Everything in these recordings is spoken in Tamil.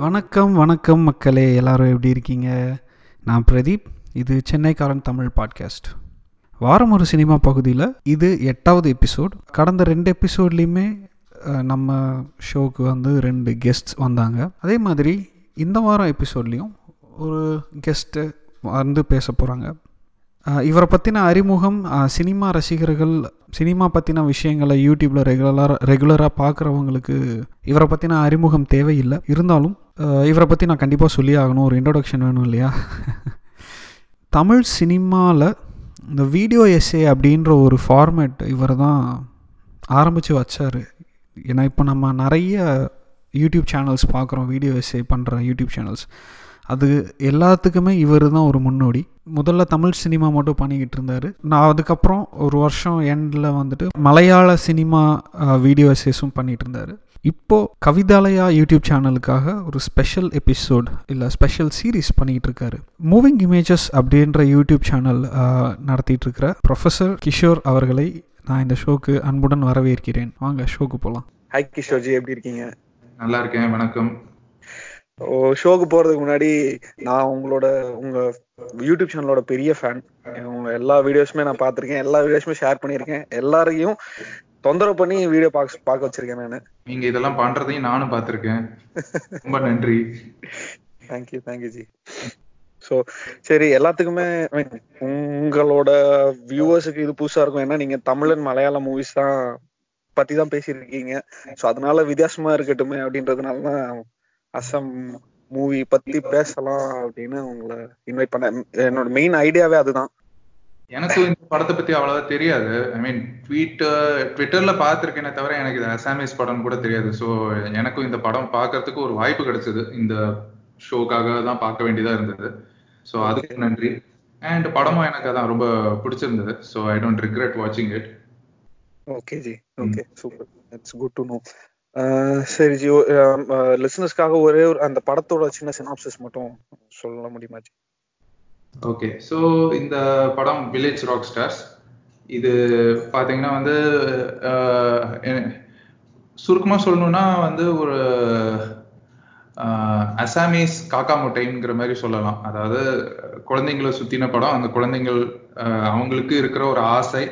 வணக்கம் வணக்கம் மக்களே. எல்லாரும் எப்படி இருக்கீங்க? நான் பிரதீப். இது சென்னைக்காரன் தமிழ் பாட்காஸ்ட். வாரம் ஒரு சினிமா பகுதியில் இது எட்டாவது எபிசோட். கடந்த ரெண்டு எபிசோட்லேயுமே நம்ம ஷோவுக்கு வந்து ரெண்டு கெஸ்ட்ஸ் வந்தாங்க. அதே மாதிரி இந்த வாரம் எபிசோட்லேயும் ஒரு கெஸ்ட்டு வந்து பேச போகிறாங்க இவரை பற்றின அறிமுகம் சினிமா ரசிகர்கள் சினிமா பற்றின விஷயங்களை யூடியூப்பில் ரெகுலராக ரெகுலராக பார்க்குறவங்களுக்கு இவரை பற்றின அறிமுகம் தேவையில்லை. இருந்தாலும் இவரை பற்றி நான் கண்டிப்பாக சொல்லி ஆகணும். ஒரு இன்ட்ரொடக்ஷன் வேணும் இல்லையா? தமிழ் சினிமாவில் இந்த வீடியோ எஸ்ஏ அப்படின்ற ஒரு ஃபார்மேட் இவர் தான் ஆரம்பித்து வச்சார். ஏன்னா இப்போ நம்ம நிறைய யூடியூப் சேனல்ஸ் பார்க்குறோம் வீடியோ எஸ்ஏ பண்ணுற யூடியூப் சேனல்ஸ் அது எல்லாத்துக்குமே இவர் தான் ஒரு முன்னோடி. முதல்ல தமிழ் சினிமா மட்டும் பண்ணிக்கிட்டு இருந்தார். நான் அதுக்கப்புறம் ஒரு வருஷம் எண்டில் வந்துட்டு மலையாள சினிமா வீடியோ எஸ்ஏஸும் பண்ணிகிட்டு இருந்தார். இப்போது கவிதாலயா யூடியூப் சேனலுக்காக ஒரு ஸ்பெஷல் எபிசோட் இல்லை ஸ்பெஷல் சீரீஸ் பண்ணிகிட்டு இருக்காரு. மூவிங் இமேஜஸ் அப்படின்ற யூடியூப் சேனல் நடத்திட்டு இருக்கிற ப்ரொஃபஸர் கிஷோர் அவர்களை நான் இந்த ஷோக்கு அன்புடன் வரவேற்கிறேன். வாங்க ஷோக்கு போகலாம் ஹாய் கிஷோர்ஜி எப்படி இருக்கீங்க? நல்லா இருக்கேன் வணக்கம். ஷோக்கு போறதுக்கு முன்னாடி நான் உங்களோட உங்க யூடியூப் சேனலோட பெரிய ஃபேன் உங்க எல்லா வீடியோஸுமே நான் பார்த்திருக்கேன். எல்லா வீடியோஸுமே ஷேர் பண்ணியிருக்கேன். எல்லாரையும் தொந்தரவு பண்ணி வீடியோ பார்க்க பார்க்க வச்சிருக்கேன் நான். நீங்க இதெல்லாம் பண்றதையும் நானும் பார்த்திருக்கேன். ரொம்ப நன்றி. தேங்க்யூ தேங்க்யூ ஜி ஸோ சரி எல்லாத்துக்குமே உங்களோட வியூவர்ஸுக்கு இது புதுசா இருக்கும். ஏன்னா நீங்க தமிழன் மலையாள மூவிஸ் தான் பத்தி தான் பேசியிருக்கீங்க. ஸோ அதனால வித்தியாசமா இருக்கட்டுமே அப்படின்றதுனால தான் அசம் மூவி பத்தி பேசலாம் அப்படின்னு உங்களை இன்வைட் பண்ண என்னோட மெயின் ஐடியாவே அதுதான். எனக்கும் இந்த படத்தை பத்தி அவ்வளவா தெரியாது. ஐ மீன் ட்வீட்டர் ட்விட்டர்ல பார்த்திருக்கேனே தவிர எனக்கு இது அசாமிஸ் படம்னு கூட தெரியாது. ஸோ எனக்கும் இந்த படம் பார்க்கறதுக்கு ஒரு வாய்ப்பு கிடைச்சது. இந்த ஷோக்காக தான் பார்க்க வேண்டியதா இருந்தது. ஸோ அதுக்கு நன்றி. அண்ட் படமும் எனக்கு அதான் ரொம்ப பிடிச்சிருந்தது. ஸோ ஐ டோன்ட் ரிக்ரெட் வாட்சிங் it okay ji okay super it's good to know சரி ஜி லிசனர்ஸ்க்காக ஒரே ஒரு அந்த படத்தோட சின்ன சினாப்சிஸ் மட்டும் சொல்ல முடியுமா ஜி? ஓகே. ஸோ இந்த படம் வில்லேஜ் ராக் ஸ்டார்ஸ் இது பார்த்தீங்கன்னா வந்து சுருக்கமாக சொல்லணும்னா வந்து ஒரு அசாமீஸ் காக்கா முட்டைங்கிற மாதிரி சொல்லலாம். அதாவது குழந்தைங்களை சுத்தின படம். அந்த குழந்தைங்கள் அவங்களுக்கு இருக்கிற ஒரு ஆசை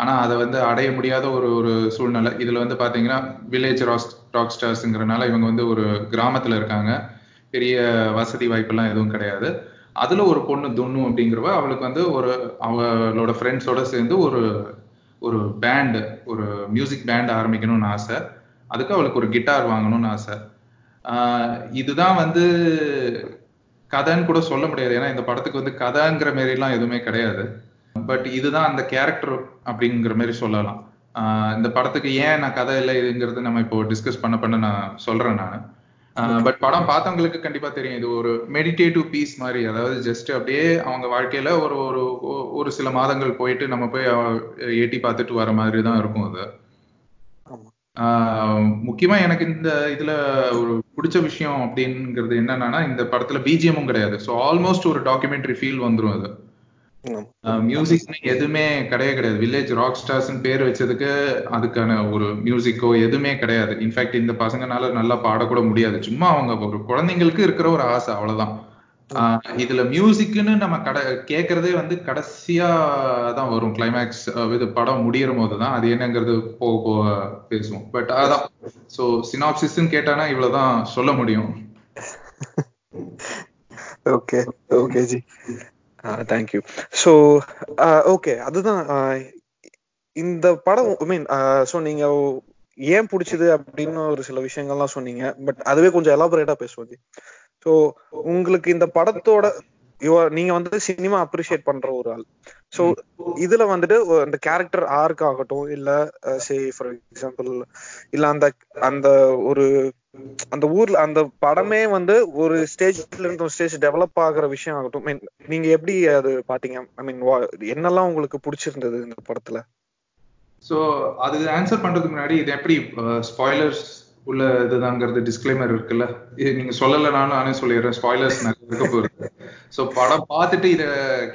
ஆனா அதை வந்து அடைய முடியாத ஒரு ஒரு சூழ்நிலை. இதுல வந்து பாத்தீங்கன்னா வில்லேஜ் ராக் ராக் ஸ்டார்ஸ்ங்கிறனால இவங்க வந்து ஒரு கிராமத்துல இருக்காங்க. பெரிய வசதி வாய்ப்பெல்லாம் எதுவும் கிடையாது. அதுல ஒரு பொண்ணு துண்ணு அப்படிங்கிறவ அவளுக்கு வந்து ஒரு அவளோட ஃப்ரெண்ட்ஸோட சேர்ந்து ஒரு ஒரு பேண்ட் ஒரு மியூசிக் பேண்ட் ஆரம்பிக்கணும்னு ஆசை. அதுக்கு அவளுக்கு ஒரு கிட்டார் வாங்கணும்னு ஆசை. இதுதான் வந்து கதைன்னு கூட சொல்ல முடியாது. ஏன்னா இந்த படத்துக்கு வந்து கதைங்கிற மாரிலாம் எதுவுமே கிடையாது. பட் இதுதான் அந்த கேரக்டர் அப்படிங்கிற மாதிரி சொல்லலாம். ஆஹ் இந்த படத்துக்கு ஏன் நான் கதை இல்லை இதுங்கிறது நம்ம இப்போ டிஸ்கஸ் பண்ண பண்ண நான் சொல்றேன் நான். பட் படம் பார்த்தவங்களுக்கு கண்டிப்பா தெரியும். இது ஒரு மெடிடேட்டிவ் பீஸ் மாதிரி. அதாவது ஜஸ்ட் அப்படியே அவங்க வாழ்க்கையில ஒரு ஒரு ஒரு சில மாதங்கள் போயிட்டு நம்ம போய் எட்டி பார்த்துட்டு வர மாதிரி தான் இருக்கும் அது. முக்கியமா எனக்கு இந்த இதுல ஒரு பிடிச்ச விஷயம் அப்படிங்கிறது என்னன்னா இந்த படத்துல பிஜிஎம்மும் கிடையாது. ஸோ ஆல்மோஸ்ட் ஒரு டாக்குமெண்ட்ரி ஃபீல் வந்துரும் அது. மியூசிக்னு எதுவுமே கிடையவே கிடையாது. வில்லேஜ் ராக் ஸ்டார்ஸ்னு பேர் வச்சதுக்கு அதுக்கான ஒரு மியூசிக்கோ எதுவுமே கிடையாது. இன்ஃபேக்ட் இந்த பசங்கனால நல்லா பாடக்கூட முடியாது. சும்மா அவங்க ஒரு குழந்தைங்களுக்கு இருக்கிற ஒரு ஆசை அவ்வளவுதான். இதுல மியூசிக்னு நம்ம கட கேக்குறதே வந்து கடைசியா தான் வரும். கிளைமேக்ஸ் இது படம் முடியற போது தான் அது என்னங்கிறது போக போக பேசுவோம். பட் அதான். சோ சினாப்சிஸ்ன்னு கேட்டானா இவ்வளவுதான் சொல்ல முடியும். Okay okay ji thank you so okay அதுதான் ஆஹ் இந்த படம் ஐ மீன் ஸோ நீங்க ஏன் பிடிச்சது அப்படின்னு ஒரு சில விஷயங்கள்லாம் சொன்னீங்க. பட் அதுவே கொஞ்சம் எலாபரேட்டா பேசுவோம் ஸோ உங்களுக்கு இந்த படத்தோட நீங்க வந்து சினிமா அப்ரிஷியேட் பண்ற ஒரு ஆள். ஸோ இதுல வந்துட்டு அந்த கேரக்டர் ஆர்க் ஆகட்டும் இல்ல சே ஃபார் எக்ஸாம்பிள் இல்ல அந்த அந்த ஒரு அந்த ஊர்ல அந்த படமே வந்து ஒரு ஸ்டேஜ்ல இருந்து ஒரு ஸ்டேஜ் டெவலப் ஆகுற விஷயம் ஆகட்டும். நீங்க எப்படி அது பாத்தீங்க? ஐ மீன் என்னெல்லாம் உங்களுக்கு பிடிச்சிருந்தது இந்த படத்துல? சோ அது ஆன்சர் பண்றதுக்கு முன்னாடி இது எப்படி ஸ்பாய்லர்ஸ் உள்ள இதுதாங்கிறது டிஸ்க்ளைமர் இருக்குல்ல? நீங்க சொல்லலைனாலும் நானே சொல்லிடுறேன். ஸ்பாய்லர்ஸ் நிறைய இருக்க போகுது. சோ படம் பார்த்துட்டு இத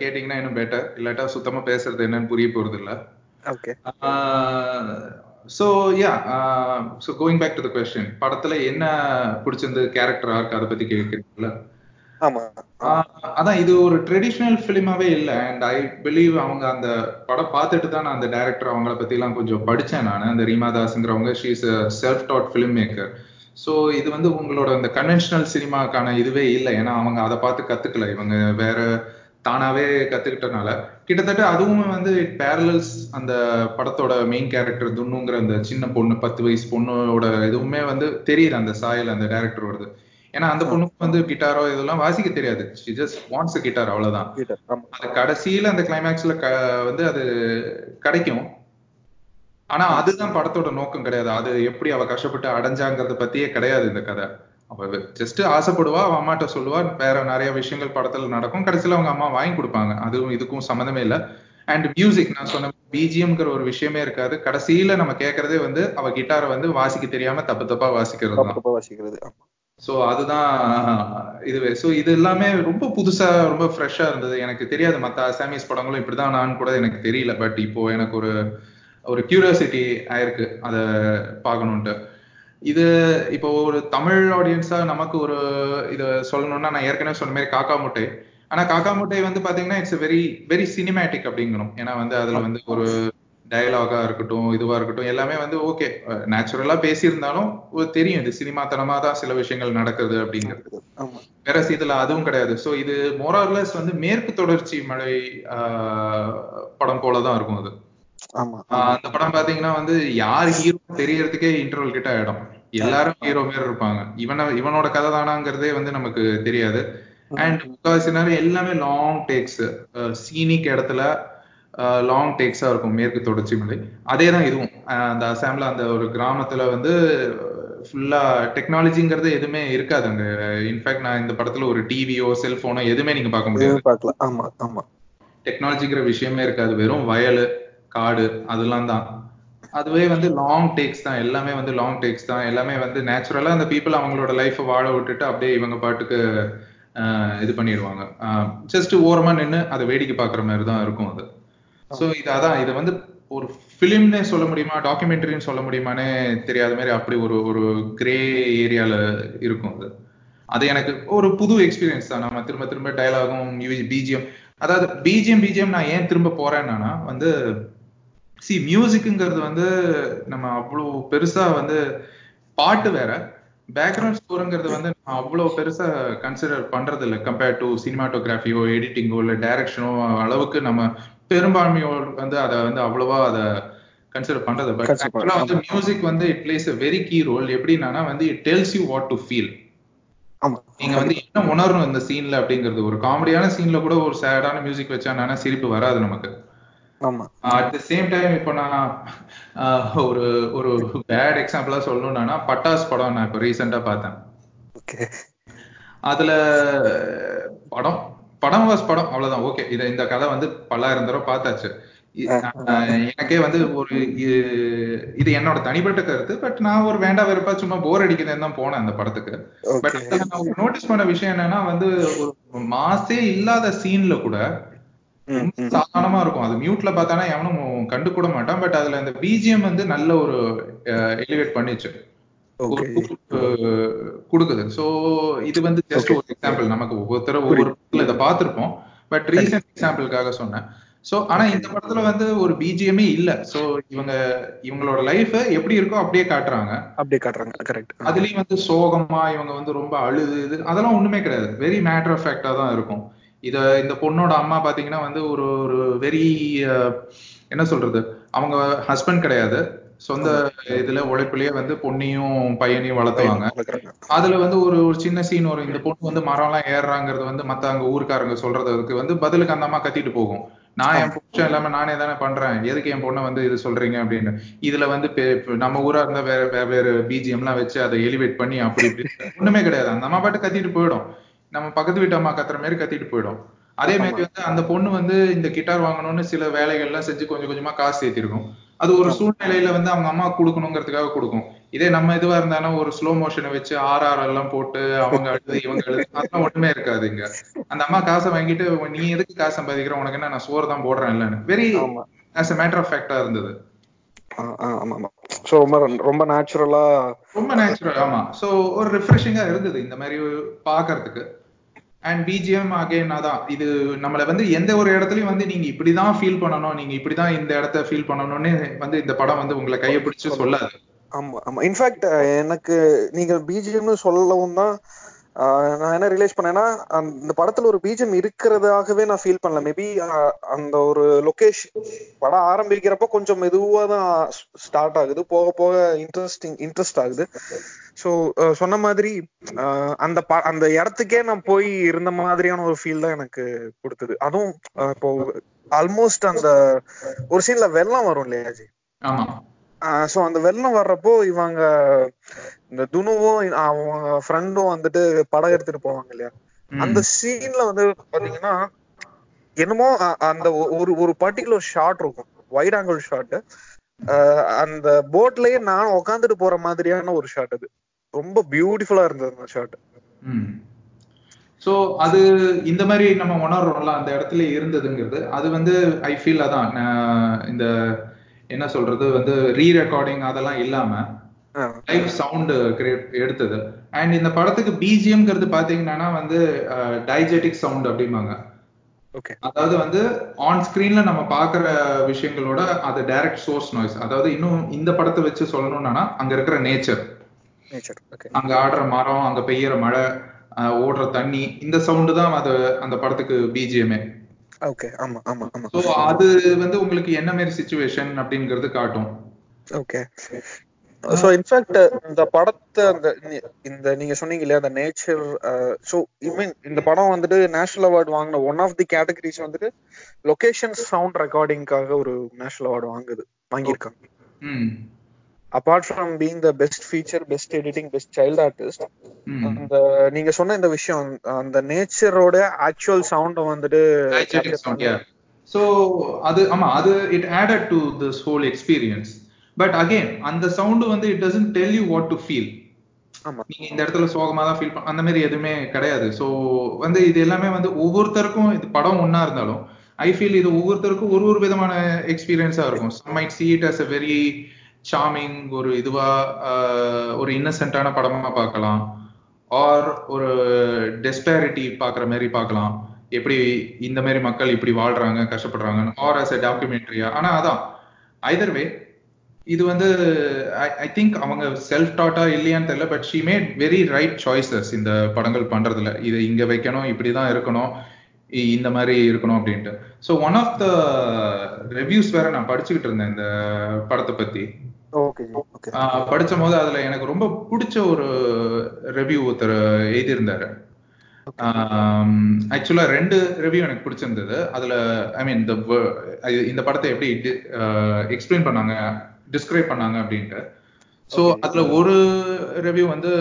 கேட்டீங்கன்னா இன்னும் பெட்டர் இல்லாட்டா சுத்தமா பேசுறது என்னன்னு புரிய போறது இல்ல so yeah so going back to the question படத்துல என்ன பிடிச்சிருந்து கேரக்டர் ஆர்க் அதை பத்தி கேட்கிறீங்களா அதான் இது ஒரு ட்ரெடிஷ்னல் ஃபிலிமாவே இல்ல அண்ட் ஐ பிலீவ் அவங்க அந்த படம் பார்த்துட்டு தான் நான் அந்த டைரக்டர் அவங்கள பத்தி எல்லாம் கொஞ்சம் படிச்சேன் நான். அந்த Reema தாஸ்ங்கிறவங்க she is self taught film maker so இது வந்து உங்களோட இந்த கன்வென்ஷனல் சினிமாக்கான இதுவே இல்லை ஏன்னா அவங்க அதை பார்த்து கத்துக்கல. இவங்க வேற தானாவே கத்துக்கிட்டனால கிட்டத்தட்ட அதுவும் வந்து இட் பேரலல்ஸ் அந்த படத்தோட மெயின் கேரக்டர் துண்ணுங்கிற அந்த சின்ன பொண்ணு பத்து வயசு பொண்ணோட இதுவுமே வந்து தெரியுது அந்த சாயல் அந்த டேரக்டர் வருது ஏன்னா அந்த பொண்ணுக்கு வந்து கிட்டாரோ இதெல்லாம் வாசிக்க தெரியாது. ஜஸ்ட் வாண்ட்ஸ் கிட்டார் அவ்வளவுதான். அது கடைசியில அந்த கிளைமேக்ஸ்ல வந்து அது கிடைக்கும். ஆனா அதுதான் படத்தோட நோக்கம் கிடையாது. அது எப்படி அவ கஷ்டப்பட்டு அடைஞ்சாங்கிறத பத்தியே கிடையாது இந்த கதை. அவ ஜஸ்ட் ஆசைப்படுவா அவ அம்மாட்ட சொல்லுவா வேற நிறைய விஷயங்கள் படத்துல நடக்கும். கடைசியில அவங்க அம்மா வாங்கி கொடுப்பாங்க. அதுவும் இதுக்கும் சம்மந்தமே இல்ல. அண்ட் மியூசிக் நான் சொன்ன பிஜிஎம்ங்கிற ஒரு விஷயமே இருக்காது. கடைசியில நம்ம கேட்கறதே வந்து அவ கிட்டாரை வந்து வாசிக்க தெரியாம தப்பு தப்பா வாசிக்கிறது வாசிக்கிறது சோ அதுதான் இதுவே. சோ இது எல்லாமே ரொம்ப புதுசா ரொம்ப ஃப்ரெஷ்ஷா இருந்தது. எனக்கு தெரியாது. மத்த அசாமீஸ் படங்களும் இப்படிதான் நான் கூட எனக்கு தெரியல. பட் இப்போ எனக்கு ஒரு ஒரு கியூரியாசிட்டி ஆயிருக்கு. அதை பார்க்கணுன்ட்டு இது இப்போ ஒரு தமிழ் ஆடியன்ஸா நமக்கு ஒரு இதை சொல்லணும்னா நான் ஏற்கனவே சொன்ன மாதிரி காக்கா முட்டை. ஆனா காக்கா முட்டை வந்து பாத்தீங்கன்னா இட்ஸ் வெரி வெரி சினிமேட்டிக் அப்படிங்கணும் ஏன்னா வந்து அதுல வந்து ஒரு டயலாகா இருக்கட்டும் இதுவா இருக்கட்டும் எல்லாமே வந்து ஓகே நேச்சுரலா பேசியிருந்தாலும் தெரியும் இது சினிமாத்தனமா தான் சில விஷயங்கள் நடக்குது அப்படிங்கிறது. வேற இதுல அதுவும் கிடையாது. சோ இது மோரார்லஸ் வந்து மேற்கு தொடர்ச்சி மழை படம் போலதான் இருக்கும் அது. அந்த படம் பாத்தீங்கன்னா வந்து யார் ஹீரோ தெரியறதுக்கே இன்டர்வல் கிட்ட ஆயிடும். எல்லாரும் ஹீரோ மாரி இருப்பாங்க. இவன இவனோட கதை தானாங்கிறதே வந்து நமக்கு தெரியாது. அண்ட் முக்காவாசி நேரம் எல்லாமே லாங் டேக்ஸ் சீனிக் இடத்துல லாங் டேக்ஸா இருக்கும். மேற்கு தொடர்ச்சி மலை. அதே தான் இதுவும் அந்த அசாம்ல அந்த ஒரு கிராமத்துல வந்து ஃபுல்லா டெக்னாலஜிங்கிறது எதுவுமே இருக்காது அங்க. இன்ஃபேக்ட் நான் இந்த படத்துல ஒரு டிவியோ செல்போனோ எதுவுமே நீங்க பார்க்க முடியாது. ஆமா ஆமா. டெக்னாலஜிங்கிற விஷயமே இருக்காது. வெறும் வயல் காடு அதெல்லாம் தான். அதுவே வந்து லாங் டேக்ஸ் தான். எல்லாமே வந்து லாங் டேக்ஸ் தான். எல்லாமே வந்து நேச்சுரலா அந்த பீப்புள் அவங்களோட லைஃப்பை வாழ விட்டுட்டு அப்படியே இவங்க பாட்டுக்கு இது பண்ணிடுவாங்க. ஜஸ்ட் ஓரமா நின்று அதை வேடிக்கை பாக்குற மாதிரி தான் இருக்கும் அது. ஸோ இது அதான். இது வந்து ஒரு ஃபிலிம்னே சொல்ல முடியுமா? டாக்குமெண்ட்ரின்னு சொல்ல முடியுமானே தெரியாத மாதிரி அப்படி ஒரு ஒரு கிரே ஏரியால இருக்கும் அது. அது எனக்கு ஒரு புது எக்ஸ்பீரியன்ஸ் தான். நம்ம திரும்ப திரும்ப டைலாகும் பிஜிஎம் அதாவது பிஜிஎம் பிஜிஎம் நான் ஏன் திரும்ப போறேன்னா வந்து சி மியூசிக்குங்கிறது வந்து நம்ம அவ்வளோ பெருசா வந்து பாட்டு வேற. பேக்ரவுண்ட் ஸ்கோருங்கிறது வந்து நான் அவ்வளோ பெருசா கன்சிடர் பண்றது இல்லை கம்பேர்ட் டு சினிமாட்டோகிராஃபியோ எடிட்டிங்கோ இல்லை டைரக்ஷனோ அளவுக்கு நம்ம பெரும்பான்மையோ வந்து அதை வந்து அவ்வளவா அதை கன்சிடர் பண்றது. பட் ஆக்சுவலா வந்து மியூசிக் வந்து it plays a very key role எப்படின்னா வந்து it tells you what to feel நீங்க வந்து என்ன உணரணும் இந்த சீன்ல அப்படிங்கிறது. ஒரு காமெடியான சீன்ல கூட ஒரு சேடான மியூசிக் வச்சா சிரிப்பு வராது நமக்கு. அட் த சேம் டைம் இப்போ நான் ஒரு ஒரு பேட் எக்ஸாம்பிளா சொல்லணும்னா பட்டாஸ் படம் நான் இப்போ ரீசெண்டா பார்த்தேன். அதுல படம் படம் வாஸ் படம் அவ்வளவுதான். ஓகே இத இந்த கதை வந்து பல்லாயிரம் தடவை பார்த்தாச்சு. எனக்கே வந்து ஒரு இது என்னோட தனிப்பட்ட கருத்து பட் நான் ஒரு வேண்டா வெறுப்பா சும்மா போர் அடிக்குதுன்னு தான் போனேன் அந்த படத்துக்கு. பட் நான் நோட்டீஸ் பண்ண விஷயம் என்னன்னா வந்து ஒரு மாசே இல்லாத சீன்ல கூட சாதாரணமா இருக்கும். அது மியூட்ல பார்த்தானா எவனும் கண்டு கூட மாட்டான் பட் அதுல அந்த பிஜிஎம் வந்து நல்ல ஒரு எலிவேட் பண்ணிச்சு. கொடுக்குது. சோ இது வந்து ஜஸ்ட் ஒரு எக்ஸாம்பிள் நமக்கு ஒவ்வொருத்தரும் ஒவ்வொரு இதை பார்த்திருப்போம். பட் ரீசெண்ட் எக்ஸாம்பிளுக்காக சொன்னேன். சோ ஆனா இந்த படத்துல வந்து ஒரு பிஜிஎம்மே இல்ல. சோ இவங்க இவங்களோட லைஃப் எப்படி இருக்கோ அப்படியே காட்டுறாங்க. அப்படியே காட்டுறாங்க. கரெக்ட் அதுலயும் வந்து சோகமா இவங்க வந்து ரொம்ப அழுது இது அதெல்லாம் ஒண்ணுமே கிடையாது. வெரி மேட்டர் ஆஃப் ஃபேக்டா தான் இருக்கும். இத இந்த பொண்ணோட அம்மா பாத்தீங்கன்னா வந்து ஒரு ஒரு வெரி என்ன சொல்றது? அவங்க ஹஸ்பண்ட் கிடையாது. சொந்த இதுல உழைப்புலயே வந்து பொண்ணையும் பையனையும் வளர்த்துவாங்க. அதுல வந்து ஒரு ஒரு சின்ன சீன் வரும். இந்த பொண்ணு வந்து மரம் எல்லாம் ஏறுறாங்கிறது வந்து மத்த அங்க ஊருக்காரங்க சொல்றதுக்கு வந்து பதிலுக்கு அந்த அம்மா கத்திட்டு போகும். நான் என் புருஷன் இல்லாம நானே தானே பண்றேன். எதுக்கு என் பொண்ணை வந்து இது சொல்றீங்க அப்படின்னு. இதுல வந்து நம்ம ஊரா இருந்தா வேற வேற வேற பிஜிஎம் எல்லாம் வச்சு அதை எலிவேட் பண்ணி அப்படி இப்படி ஒண்ணுமே கிடையாது. அந்த அம்மா பாட்டு கத்திட்டு போயிடும். நம்ம பக்கத்து வீட்டு அம்மா கத்துற மாதிரி கத்திட்டு போயிடும். அதே மாதிரி வந்து அந்த பொண்ணு வந்து இந்த கிட்டார் வாங்கணும்னு சில வேலைகள்லாம் செஞ்சு கொஞ்சம் கொஞ்சமா காசு சேர்த்திருக்கும். அது ஒரு சூழ்நிலையில வந்து அவங்க அம்மா கொடுக்கணுங்கிறதுக்காக கொடுக்கும். இதே நம்ம இதுவா இருந்தானா ஒரு ஸ்லோ மோஷனை வச்சு ஆர் ஆர் எல்லாம் போட்டு அவங்க அழுது இவங்க அழுது அதெல்லாம் ஒண்ணுமே இருக்காது இங்க. அந்த அம்மா காசை வாங்கிட்டு நீ எதுக்கு காசு சம்பாதிக்கிற? உனக்கு என்ன நான் சோறு தான் போடுறேன் இல்லன்னு. Very as a matter of ஃபேக்டா இருந்தது. ரொம்ப ரொம்ப நேச்சுரலா ரொம்ப நேச்சுரல் ஆமா. சோ ஒரு ரிஃப்ரெஷிங்கா இருந்தது இந்த மாதிரி பாக்குறதுக்கு. அண்ட் பிஜிஎம் அகைன் அதான். இது நம்மள வந்து எந்த ஒரு இடத்துலயும் வந்து நீங்க இப்படிதான் ஃபீல் பண்ணணும் நீங்க இப்படிதான் இந்த இடத்த ஃபீல் பண்ணணும்னு வந்து இந்த படம் வந்து உங்களை கையை பிடிச்சு சொல்லாது. ஆமா ஆமா. இன்ஃபேக்ட் எனக்கு நீங்க பிஜிஎம்னு சொல்லவும் தான் நான் என்ன ரியலைஸ் பண்ணேன்னா அந்த படத்துல ஒரு பீஜம் இருக்கிறதாகவே நான் ஃபீல் பண்ணல. மேபி அந்த ஒரு லொகேஷன் படம் ஆரம்பிக்கிறப்ப கொஞ்சம் மெதுவா தான் ஸ்டார்ட் ஆகுது. போக போக இன்ட்ரெஸ்டிங் இன்ட்ரெஸ்ட் ஆகுது. ஸோ சொன்ன மாதிரி ஆஹ் அந்த அந்த இடத்துக்கே நான் போய் இருந்த மாதிரியான ஒரு ஃபீல் தான் எனக்கு கொடுத்தது. அதுவும் இப்போ ஆல்மோஸ்ட் அந்த ஒரு சீன்ல வெள்ளம் வரும் இல்லையா ஜி? சோ அந்த வெள்ளம் வர்றப்போ இவங்க இந்த துணுவும் அவங்க ஃப்ரெண்டும் வந்துட்டு படம் எடுத்துட்டு போவாங்க இல்லையா. அந்த சீன்ல வந்து பாத்தீங்கன்னா என்னமோ அந்த ஒரு ஒரு பர்டிகுலர் ஷாட் இருக்கும். வைட் ஆங்கிள் ஷாட் அந்த போட்லயே நான் உட்காந்துட்டு போற மாதிரியான ஒரு ஷாட் அது. ரொம்ப பியூட்டிஃபுல்லா இருந்தது அந்த ஷாட் ஸோ அது இந்த மாதிரி நம்ம உணர்றோம்ல அந்த இடத்துல இருந்ததுங்கிறது அது வந்து ஐ ஃபீல் அதான் இந்த என்ன சொல்றது வந்து ரீ ரெக்கார்டிங் அதெல்லாம் இல்லாம லைவ் சவுண்ட் கிரியேட் எடுத்தது. அண்ட் இந்த படத்துக்கு பிஜிஎம்ங்கிறது பாத்தீங்கன்னா வந்து டைஜெட்டிக் சவுண்ட் அப்படிம்பாங்க. ஓகே அதாவது வந்து ஆன் ஸ்கிரீன்ல நம்ம பாக்குற விஷயங்களோட அது டைரக்ட் சோர்ஸ் நாய்ஸ் அதாவது இன்னும் இந்த படத்தை வச்சு சொல்லணும்னா அங்க இருக்கிற நேச்சர் அங்க ஆடுற மரம் அங்க பெய்யற மழை ஓடுற தண்ணி இந்த சவுண்டு தான் அது அந்த படத்துக்கு பிஜிஎம்ஏ ஓகே ஆமா ஆமா ஆமா. சோ அது வந்து உங்களுக்கு என்ன மாதிரி சுச்சுவேஷன் அப்படிங்கறது காட்டும். ஓகே சோ இன்ஃபேக்ட் இந்த படத்தை அந்த இந்த நீங்க சொன்னீங்க இல்லையா அந்த நேச்சர் சோ மீன் இந்த படம் வந்துட்டு நேஷனல் அவார்டு வாங்கின ஒன் ஆஃப் தி கேட்டகரிஸ் வந்துட்டு லொகேஷன் சவுண்ட் ரெக்கார்டிங்காக ஒரு நேஷனல் அவார்டு வாங்குது வாங்கியிருக்காங்க. ம் apart from being the best feature best editing best child artist அந்த நீங்க சொன்ன இந்த விஷயம் அந்த நேச்சரோட ஆக்சுவல் சவுண்ட வந்துட்டு. So அது ஆமா அது it added to this whole experience but again அந்த சவுண்ட் வந்து it doesn't tell you what to feel ஆமா. நீங்க இந்த இடத்துல சோகமா தான் ஃபீல் அந்த மாதிரி எதுவுமே கிடையாது. சோ வந்து இது எல்லாமே வந்து ஒவ்வொருத்தருக்கும் இது படம் ஒண்ணா இருந்தாலும் ஐ ஃபீல் இது ஒவ்வொருத்தருக்கும் ஒரு ஒரு விதமான எக்ஸ்பீரியன்ஸா இருக்கும். Some might see it as a very charming ஒரு இதுவா ஆஹ், ஒரு இன்னசென்ட்டான படமா பார்க்கலாம். ஆர் ஒரு டெஸ்பேரிட்டி பாக்குற மாதிரி பார்க்கலாம். எப்படி இந்த மாதிரி மக்கள் இப்படி வாழ்றாங்க கஷ்டப்படுறாங்க ஆர் அஸ் a டாக்குமெண்ட்ரியா ஆனா அதான். ஐதர் வே இது வந்து ஐ திங்க் அவங்க செல்ஃப் டாட்டா இல்லையான்னு தெரியல but she made very right choices இந்த படங்கள் பண்றதுல. இது இங்க வைக்கணும் இப்படிதான் இருக்கணும் இந்த மாதிரி இருக்கணும் அப்படின்ட்டு. So one of the reviews வேற நான் படிச்சுக்கிட்டு இருந்தேன் இந்த படத்தை பத்தி. படிச்ச போது அதுல எனக்கு ரொம்ப பிடிச்ச ஒரு ரிவ்யூ ஒருத்தர் எழுதியிருந்தாரு. ஆக்சுவலா ரெண்டு ரிவ்யூ எனக்கு பிடிச்சிருந்தது. அதுல ஐ மீன் இந்த இந்த படத்தை எப்படி எக்ஸ்பிளைன் பண்ணாங்க டிஸ்கிரைப் பண்ணாங்க அப்படின்ட்டு. ஸோ அதுல ஒரு ரிவ்யூ வந்து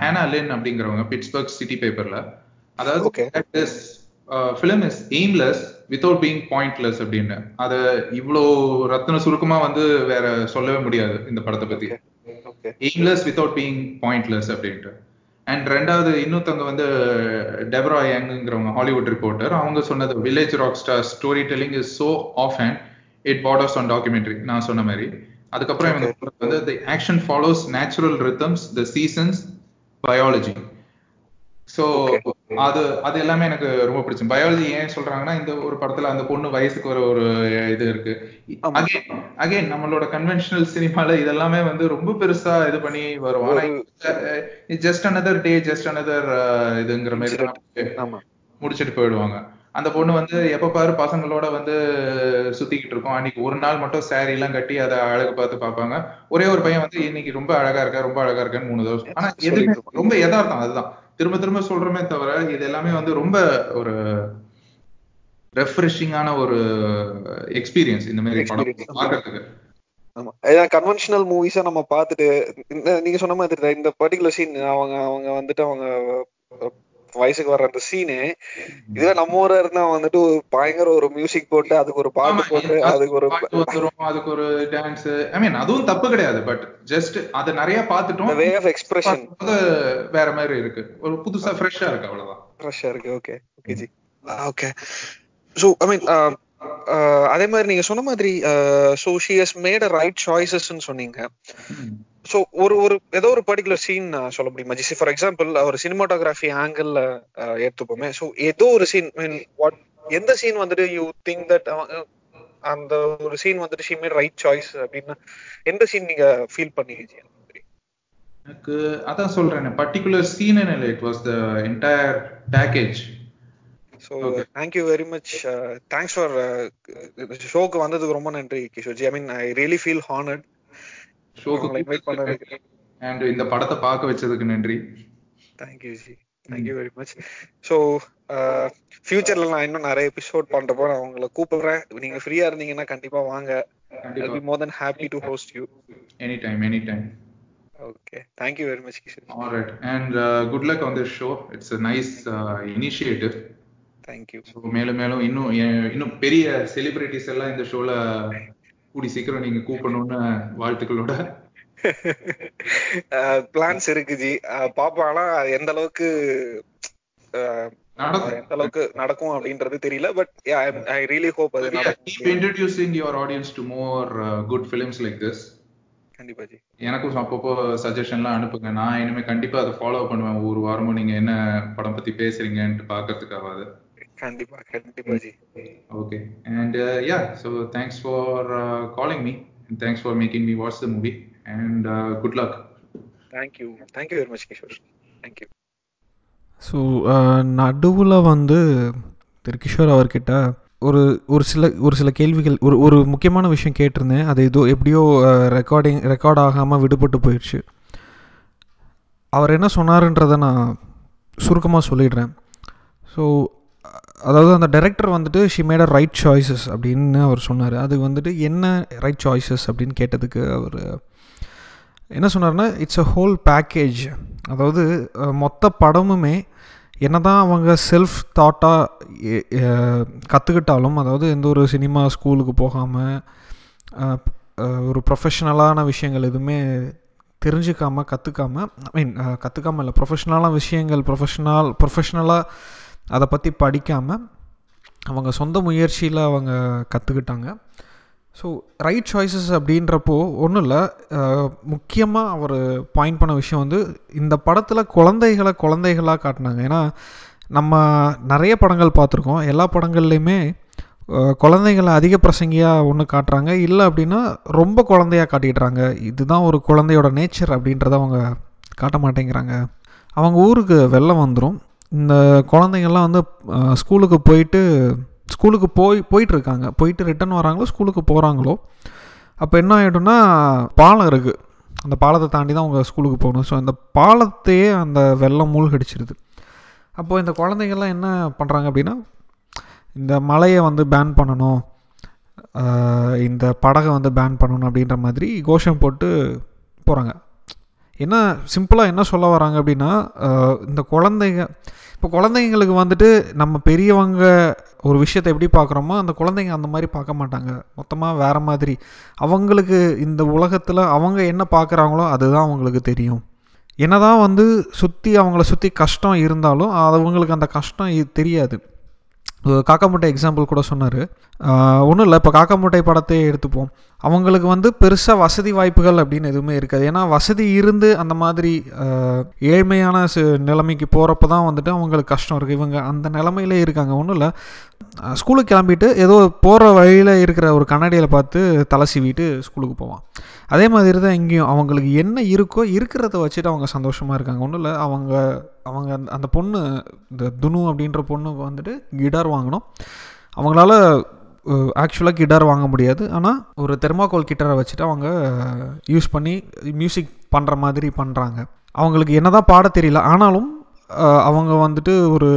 ஹேனா லின் அப்படிங்கிறவங்க பிட்ஸ்பர்க் சிட்டி பேப்பர்ல. அதாவது film is aimless without being pointless அப்படின்னு. அதை இவ்வளோ ரத்ன சுருக்கமா வந்து வேற சொல்லவே முடியாது இந்த படத்தை பத்தி. எய்ம்லெஸ் வித்தவுட் பீங் பாயிண்ட்லெஸ் அப்படின்ட்டு. அண்ட் ரெண்டாவது இன்னொருத்தவங்க வந்து டெப்ரா யங்ங்கிறவங்க ஹாலிவுட் ரிப்போர்ட்டர் அவங்க சொன்னது village rock star storytelling is so off and it borders on documentary நான் சொன்ன மாதிரி. அதுக்கப்புறம் இவங்க வந்து the action follows natural rhythms the seasons biology so அது அது எல்லாமே எனக்கு ரொம்ப பிடிச்சது பயாலஜி ஏன் சொல்றாங்கன்னா இந்த ஒரு படத்துல அந்த பொண்ணு வயசுக்கு ஒரு ஒரு இது இருக்கு. அகைன் அகைன் நம்மளோட கன்வென்ஷனல் சினிமால இதெல்லாமே வந்து ரொம்ப பெருசா இது பண்ணி வரும். ஆனா just another day just another இதுங்கிற மாதிரி முடிச்சிட்டு. போயிடுவாங்க. அந்த பொண்ணு வந்து எப்ப பாரு பசங்களோட வந்து சுத்திக்கிட்டு இருக்கோம். அன்னைக்கு ஒரு நாள் மட்டும் saree எல்லாம் கட்டி அதை அழகு பார்த்து பார்ப்பாங்க. ஒரே ஒரு பையன் வந்து இன்னைக்கு ரொம்ப அழகா இருக்கா? ரொம்ப அழகா இருக்கான்னு மூணு சொல்~ ஆனா எதுவுமே ரொம்ப யதார்த்தம். அதுதான். திரும்ப திரும்ப சொல்றமே தவிர இது எல்லாமே வந்து ரொம்ப ஒரு ரெஃப்ரெஷிங்கான ஒரு எக்ஸ்பீரியன்ஸ் இந்த மாதிரி படம். பார்க்கறதுக்கு. ஆமா. ஏதாவது கன்வென்ஷனல் மூவிஸா நம்ம பார்த்துட்டு இந்த- நீங்க சொன்ன மாதிரி தான், இந்த பர்டிகுலர் சீன் அவங்க அவங்க வந்துட்டு அவங்க வயசுக்கு வர்ற அந்த சீனு இதுவே நம்ம ஊரா இருந்தா வந்துட்டு ஒரு பயங்கர ஒரு மியூசிக் போட்டு அதுக்கு ஒரு பாட்டு போட்டு அதுக்கு ஒரு அதுக்கு ஒரு டான்ஸ் ஐ மீன் அதுவும் தப்பு கிடையாது பட் ஜஸ்ட் அதை நிறைய பார்த்துட்டோம். வே ஆஃப் எக்ஸ்பிரஷன் வேற மாதிரி இருக்கு. ஒரு புதுசா ஃப்ரெஷ்ஷா இருக்கு அவ்வளவுதான். ஃப்ரெஷ்ஷா இருக்கு okay okay ji okay so I mean ah அதே மாதிரி நீங்க சொன்ன மாதிரி so she has made a right சாய்ஸஸ்ன்னு சொன்னீங்க. ஸோ ஒரு ஒரு ஏதோ ஒரு பர்டிகுலர் சீன் சொல்ல முடியுமா? ஜிசி ஃபார் எக்ஸாம்பிள் ஒரு சினிமாட்டோகிராஃபி ஆங்கிள் எடுத்துப்போமே ஸோ ஏதோ ஒரு சீன் மீன் வாட் எந்த சீன் வந்துட்டு யூ திங்க் தட் அந்த ஒரு சீன் வந்துட்டு ஷி மேட் ரைட் சாய்ஸ் அப்படின்னா எந்த சீன் நீங்க ஃபீல் பண்ணீங்க மாதிரி எனக்கு அதான் சொல்றேன் பர்டிகுலர் சீன் இல்லை. It was the entire package so thank you very much thanks for ஷோக்கு வந்ததுக்கு ரொம்ப நன்றி கிஷோர்ஜி I mean I really feel honoured உங்களை இன்வைட் பண்ணதுக்கு அண்ட் இந்த படத்தை பார்க்க வச்சதுக்கு நன்றி. Thank you ji thank you very much so ஃபியூச்சர்ல நான் இன்னும் நிறைய எபிசோட் பண்றப்போ நான் உங்களை கூப்பிடுறேன். நீங்க ஃப்ரீயா இருந்தீங்கன்னா கண்டிப்பா வாங்க. I be more than happy to host you any time any time okay thank you very much Kishore alright and good luck on this show it's a nice initiative thank you so மேலும் மேலும் இன்னும் எ- இன்னும் பெரிய செலிபிரிட்டிஸ் எல்லாம் இந்த ஷோல கூடி சீக்கிரம் நீங்க கூப்பிடணும்னு வாழ்த்துக்களோட. பிளான்ஸ் இருக்கு ஜி. பாப்போம். ஆனா எந்த அளவுக்கு எந்த அளவுக்கு நடக்கும் அப்படின்றது தெரியல. பட் ஐ ரியலி ஹோப் அது நடக்கும். Introducing your audience to more good films like this கண்டிப்பா ஜி. எனக்கும் அப்பப்போ சஜஷன்லாம் அனுப்புங்க. நான் இனிமே கண்டிப்பா அதை ஃபாலோ பண்ணுவேன். ஒவ்வொரு வாரமும் நீங்க என்ன படம் பத்தி பேசுறீங்கன்ட்டு பாக்குறதுக்காவது கண்டிப்பா கண்டிப்பா ji. Okay and yeah so thanks for calling me and thanks for making me watch the movie and good luck thank you thank you very much Kishore thank you so நடுவில் வந்து திரு கிஷோர் அவர்கிட்ட ஒரு ஒரு சில ஒரு சில கேள்விகள் ஒரு ஒரு முக்கியமான விஷயம் கேட்டிருந்தேன். அது ஏதோ எப்படியோ ரெக்கார்டிங் ரெக்கார்ட் ஆகாமல் விடுபட்டு போயிடுச்சு. அவர் என்ன சொன்னாருன்றதை நான் சுருக்கமாக சொல்லிடுறேன். ஸோ அதாவது அந்த டைரக்டர் வந்துட்டு she made a right choices அப்படின்னு அவர் சொன்னார். அது வந்துட்டு என்ன ரைட் சாய்ஸஸ் அப்படின்னு கேட்டதுக்கு அவர் என்ன சொன்னார்னா இட்ஸ் அ ஹோல் பேக்கேஜ் அதாவது மொத்த படமுமே என்னதான் அவங்க செல்ஃப் தாட்டாக கற்றுக்கிட்டாலும் அதாவது எந்த ஒரு சினிமா ஸ்கூலுக்கு போகாமல் ஒரு ப்ரொஃபஷ்னலான விஷயங்கள் எதுவுமே தெரிஞ்சுக்காம கற்றுக்காம ஐ மீன் கற்றுக்காம இல்லை ப்ரொஃபஷ்னலான விஷயங்கள் ப்ரொஃபஷ்னல் ப்ரொஃபஷ்னலாக அதை பற்றி படிக்காமல் அவங்க சொந்த முயற்சியில் அவங்க கற்றுக்கிட்டாங்க ஸோ ரைட் சாய்ஸஸ் அப்படின்றப்போ ஒன்றும் இல்லை. முக்கியமாக அவர் பாயிண்ட் பண்ண விஷயம் வந்து இந்த படத்தில் குழந்தைகளை குழந்தைகளாக காட்டினாங்க. ஏன்னா நம்ம நிறைய படங்கள் பார்த்துருக்கோம். எல்லா படங்கள்லையுமே குழந்தைகளை அதிக பிரசங்கியாக ஒன்று காட்டுறாங்க. இல்லை அப்படின்னா ரொம்ப குழந்தையாக காட்டிடுறாங்க. இதுதான் ஒரு குழந்தையோட நேச்சர் அப்படின்றத அவங்க காட்ட மாட்டேங்கிறாங்க. அவங்க ஊருக்கு வெள்ளம் வந்துடும் இந்த குழந்தைங்கள்லாம் வந்து ஸ்கூலுக்கு போயிட்டு ஸ்கூலுக்கு போய் போயிட்டுருக்காங்க. போயிட்டு ரிட்டன் வராங்களோ ஸ்கூலுக்கு போகிறாங்களோ அப்போ என்ன ஆகிடும்னா பாலம் இருக்குது அந்த பாலத்தை தாண்டி தான் அவங்க ஸ்கூலுக்கு போகணும். ஸோ அந்த பாலத்தையே அந்த வெள்ளம் மூழ்கடிச்சிருது. அப்போது இந்த குழந்தைங்கள்லாம் என்ன பண்ணுறாங்க அப்படின்னா இந்த மலையை வந்து பேன் பண்ணணும். இந்த படகை வந்து பேன் பண்ணணும் அப்படின்ற மாதிரி கோஷம் போட்டு போகிறாங்க என்ன சிம்பிளாக என்ன சொல்ல வராங்க அப்படின்னா இந்த குழந்தைங்க இப்போ குழந்தைங்களுக்கு வந்துட்டு நம்ம பெரியவங்க ஒரு விஷயத்தை எப்படி பார்க்குறோமோ அந்த குழந்தைங்க அந்த மாதிரி பார்க்க மாட்டாங்க. மொத்தமாக வேறு மாதிரி. அவங்களுக்கு இந்த உலகத்தில் அவங்க என்ன பார்க்குறாங்களோ அதுதான் அவங்களுக்கு தெரியும். என்னதான் வந்து சுற்றி அவங்கள சுற்றி கஷ்டம் இருந்தாலும் அவங்களுக்கு அந்த கஷ்டம் தெரியாது. காக்காமுட்டை காக்கா முட்டை எக்ஸாம்பிள் கூட சொன்னார். ஒன்றும் இல்லை இப்போ காக்கா முட்டை படத்தையே எடுத்துப்போம். அவங்களுக்கு வந்து பெருசாக வசதி வாய்ப்புகள் அப்படின்னு எதுவுமே இருக்காது. ஏன்னா வசதி இருந்து அந்த மாதிரி ஏழ்மையான சு நிலைமைக்கு போகிறப்ப தான் வந்துட்டு அவங்களுக்கு கஷ்டம் இருக்குது இவங்க அந்த நிலமையிலே இருக்காங்க. ஒன்றும் இல்லை. ஸ்கூலுக்கு கிளம்பிட்டு ஏதோ போகிற வழியில் இருக்கிற ஒரு கண்ணாடியில் பார்த்து தலை சீவிட்டு ஸ்கூலுக்கு போவான். அதே மாதிரி தான் இங்கேயும் அவங்களுக்கு என்ன இருக்கோ இருக்கிறத வச்சுட்டு அவங்க சந்தோஷமாக இருக்காங்க. ஒன்றும் இல்லை. அவங்க அவங்க அந்த- அந்த பொண்ணு இந்த துனு அப்படின்ற பொண்ணு வந்துட்டு கிடார் வாங்கணும். அவங்களால ஆக்சுவலாக கிட்டார் வாங்க முடியாது. ஆனால் ஒரு தெர்மாகோல் கிட்டாரை வச்சுட்டு அவங்க யூஸ் பண்ணி மியூசிக் பண்ணுற மாதிரி பண்ணுறாங்க அவங்களுக்கு என்னதான் பாட தெரியல. ஆனாலும் அவங்க வந்துட்டு ஒரு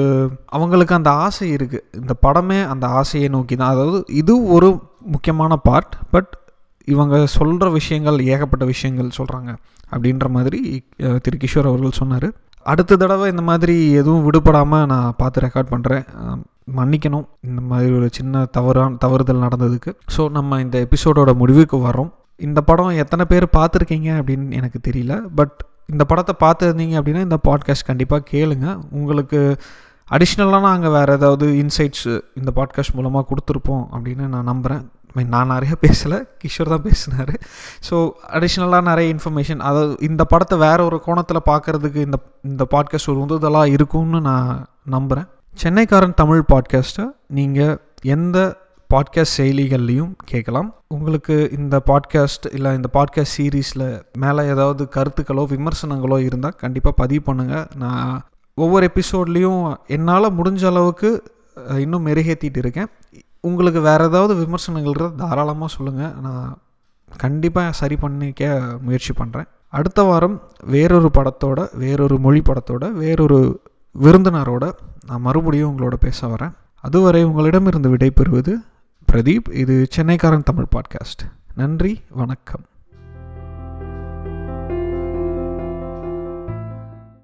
அவங்களுக்கு அந்த ஆசை இருக்குது இந்த படமே அந்த ஆசையை நோக்கி தான். அதாவது இது ஒரு முக்கியமான பார்ட் பட் இவங்க சொல்கிற விஷயங்கள் ஏகப்பட்ட விஷயங்கள் சொல்கிறாங்க அப்படின்ற மாதிரி திரு கிஷோர் அவர்கள் சொன்னார். அடுத்த தடவை இந்த மாதிரி எதுவும் விடுபடாமல் நான் பார்த்து ரெக்கார்ட் பண்ணுறேன் மன்னிக்கணும். இந்த மாதிரி ஒரு சின்ன தவறான தவறுதல் நடந்ததுக்கு. ஸோ நம்ம இந்த எபிசோடோட முடிவுக்கு வரோம் இந்த படம் எத்தனை பேர் பார்த்துருக்கீங்க அப்படின்னு எனக்கு தெரியல. பட் இந்த படத்தை பார்த்துருந்தீங்க அப்படின்னா இந்த பாட்காஸ்ட் கண்டிப்பாக கேளுங்க. உங்களுக்கு அடிஷ்னலாக நாங்கள் வேறு ஏதாவது இன்சைட்ஸ் இந்த பாட்காஸ்ட் மூலமாக கொடுத்துருப்போம் அப்படின்னு நான் நம்புகிறேன் மீன் நான் நிறைய பேசலை கிஷோர் தான் பேசினார். ஸோ அடிஷ்னலாக நிறைய இன்ஃபர்மேஷன் அதாவது இந்த படத்தை வேற ஒரு கோணத்தில் பார்க்குறதுக்கு இந்த இந்த பாட்காஸ்ட் ஒரு உந்துதலாக இருக்கும்னு நான் நம்புகிறேன் சென்னைக்காரன் தமிழ் பாட்காஸ்ட்டை நீங்கள் எந்த பாட்காஸ்ட் செயலிகள்லையும் கேட்கலாம். உங்களுக்கு இந்த பாட்காஸ்ட் இல்லை இந்த பாட்காஸ்ட் சீரீஸில் மேலே ஏதாவது கருத்துக்களோ விமர்சனங்களோ இருந்தால் கண்டிப்பாக பதிவு பண்ணுங்கள் நான் ஒவ்வொரு எபிசோட்லேயும் என்னால் முடிஞ்ச அளவுக்கு இன்னும் மெருகேற்றிட்டு இருக்கேன். உங்களுக்கு வேறு ஏதாவது விமர்சனங்கள் இருந்தால் தாராளமாக சொல்லுங்கள் நான் கண்டிப்பாக சரி பண்ணிக்க முயற்சி பண்ணுறேன் அடுத்த வாரம் வேறொரு படத்தோட வேறொரு மொழி படத்தோட வேறொரு விருந்தினரோட நான் மறுபடியும் உங்களோட பேச வரேன். அதுவரை உங்களிடமிருந்து விடைபெறுவது பிரதீப். இது சென்னைக்காரன் தமிழ் பாட்காஸ்ட். நன்றி வணக்கம்.